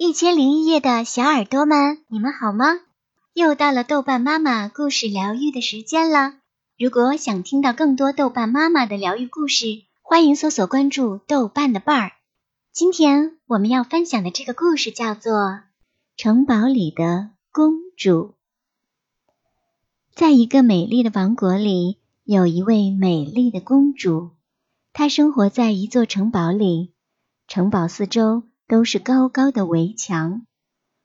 一千零一夜的小耳朵们，你们好吗？又到了豆瓣妈妈故事疗愈的时间了。如果想听到更多豆瓣妈妈的疗愈故事，欢迎搜索关注豆瓣的伴儿。今天我们要分享的这个故事叫做《城堡里的公主》。在一个美丽的王国里，有一位美丽的公主，她生活在一座城堡里，城堡四周。都是高高的围墙，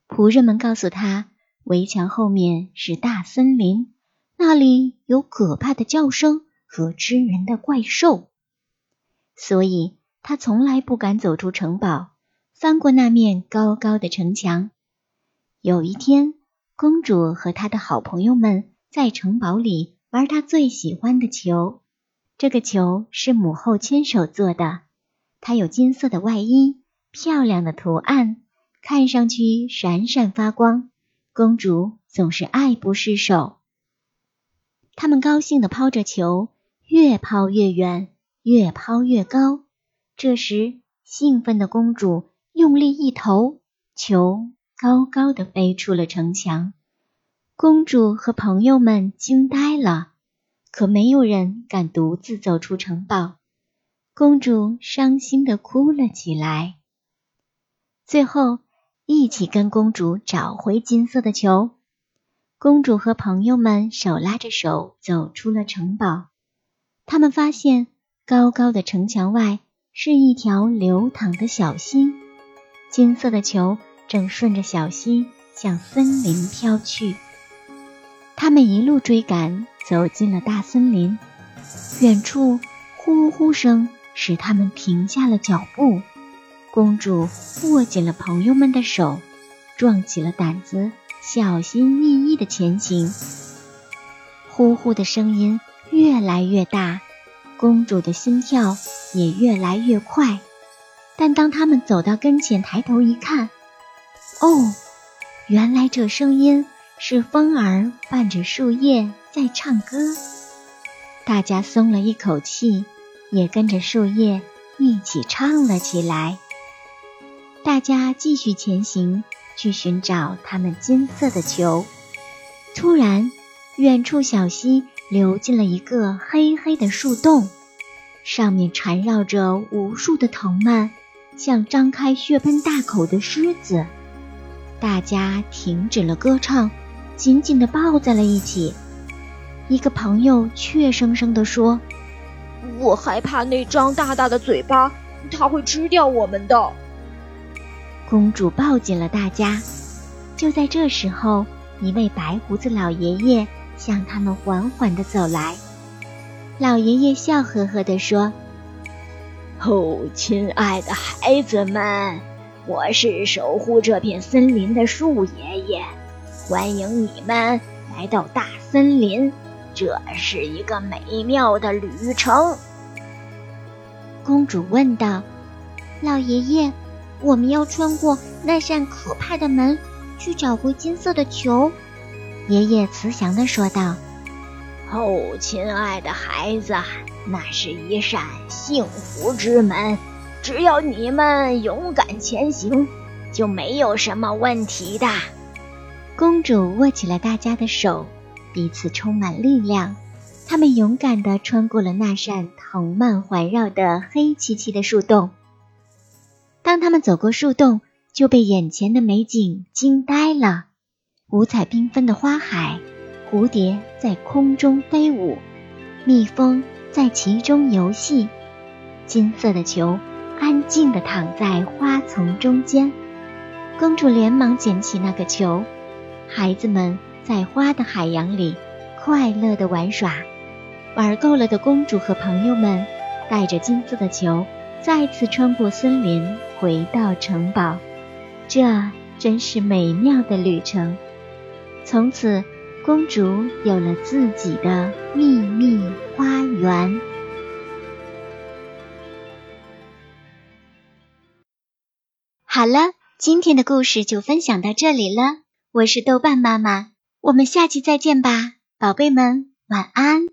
仆人们告诉他，围墙后面是大森林，那里有可怕的叫声和吃人的怪兽，所以他从来不敢走出城堡，翻过那面高高的城墙。有一天，公主和她的好朋友们在城堡里玩她最喜欢的球，这个球是母后亲手做的，它有金色的外衣。漂亮的图案，看上去闪闪发光。公主总是爱不释手。他们高兴地抛着球，越抛越远，越抛越高。这时，兴奋的公主用力一投，球高高的飞出了城墙。公主和朋友们惊呆了，可没有人敢独自走出城堡。公主伤心地哭了起来。最后，一起跟公主找回金色的球。公主和朋友们手拉着手走出了城堡。他们发现，高高的城墙外是一条流淌的小溪，金色的球正顺着小溪向森林飘去。他们一路追赶，走进了大森林。远处呼呼声使他们停下了脚步。公主握紧了朋友们的手，壮起了胆子，小心翼翼的前行。呼呼的声音越来越大，公主的心跳也越来越快。但当他们走到跟前，抬头一看，哦，原来这声音是风儿伴着树叶在唱歌。大家松了一口气，也跟着树叶一起唱了起来。大家继续前行，去寻找他们金色的球。突然，远处小溪流进了一个黑黑的树洞，上面缠绕着无数的藤蔓，像张开血盆大口的狮子。大家停止了歌唱，紧紧地抱在了一起。一个朋友怯生生地说：“我害怕那张大大的嘴巴，它会吃掉我们的。”公主抱紧了大家。就在这时候，一位白胡子老爷爷向他们缓缓地走来。老爷爷笑呵呵地说：“哦，亲爱的孩子们，我是守护这片森林的树爷爷，欢迎你们来到大森林。这是一个美妙的旅程。”公主问道：“老爷爷。”我们要穿过那扇可怕的门，去找回金色的球。”爷爷慈祥地说道。“哦，亲爱的孩子，那是一扇幸福之门，只要你们勇敢前行，就没有什么问题的。”公主握起了大家的手，彼此充满力量。他们勇敢地穿过了那扇藤蔓环绕的黑漆漆的树洞。当他们走过树洞，就被眼前的美景惊呆了。五彩缤纷的花海，蝴蝶在空中飞舞，蜜蜂在其中游戏。金色的球安静地躺在花丛中间。公主连忙捡起那个球。孩子们在花的海洋里快乐地玩耍。玩够了的公主和朋友们带着金色的球。再次穿过森林，回到城堡，这真是美妙的旅程。从此，公主有了自己的秘密花园。好了，今天的故事就分享到这里了。我是豆瓣妈妈，我们下期再见吧，宝贝们，晚安。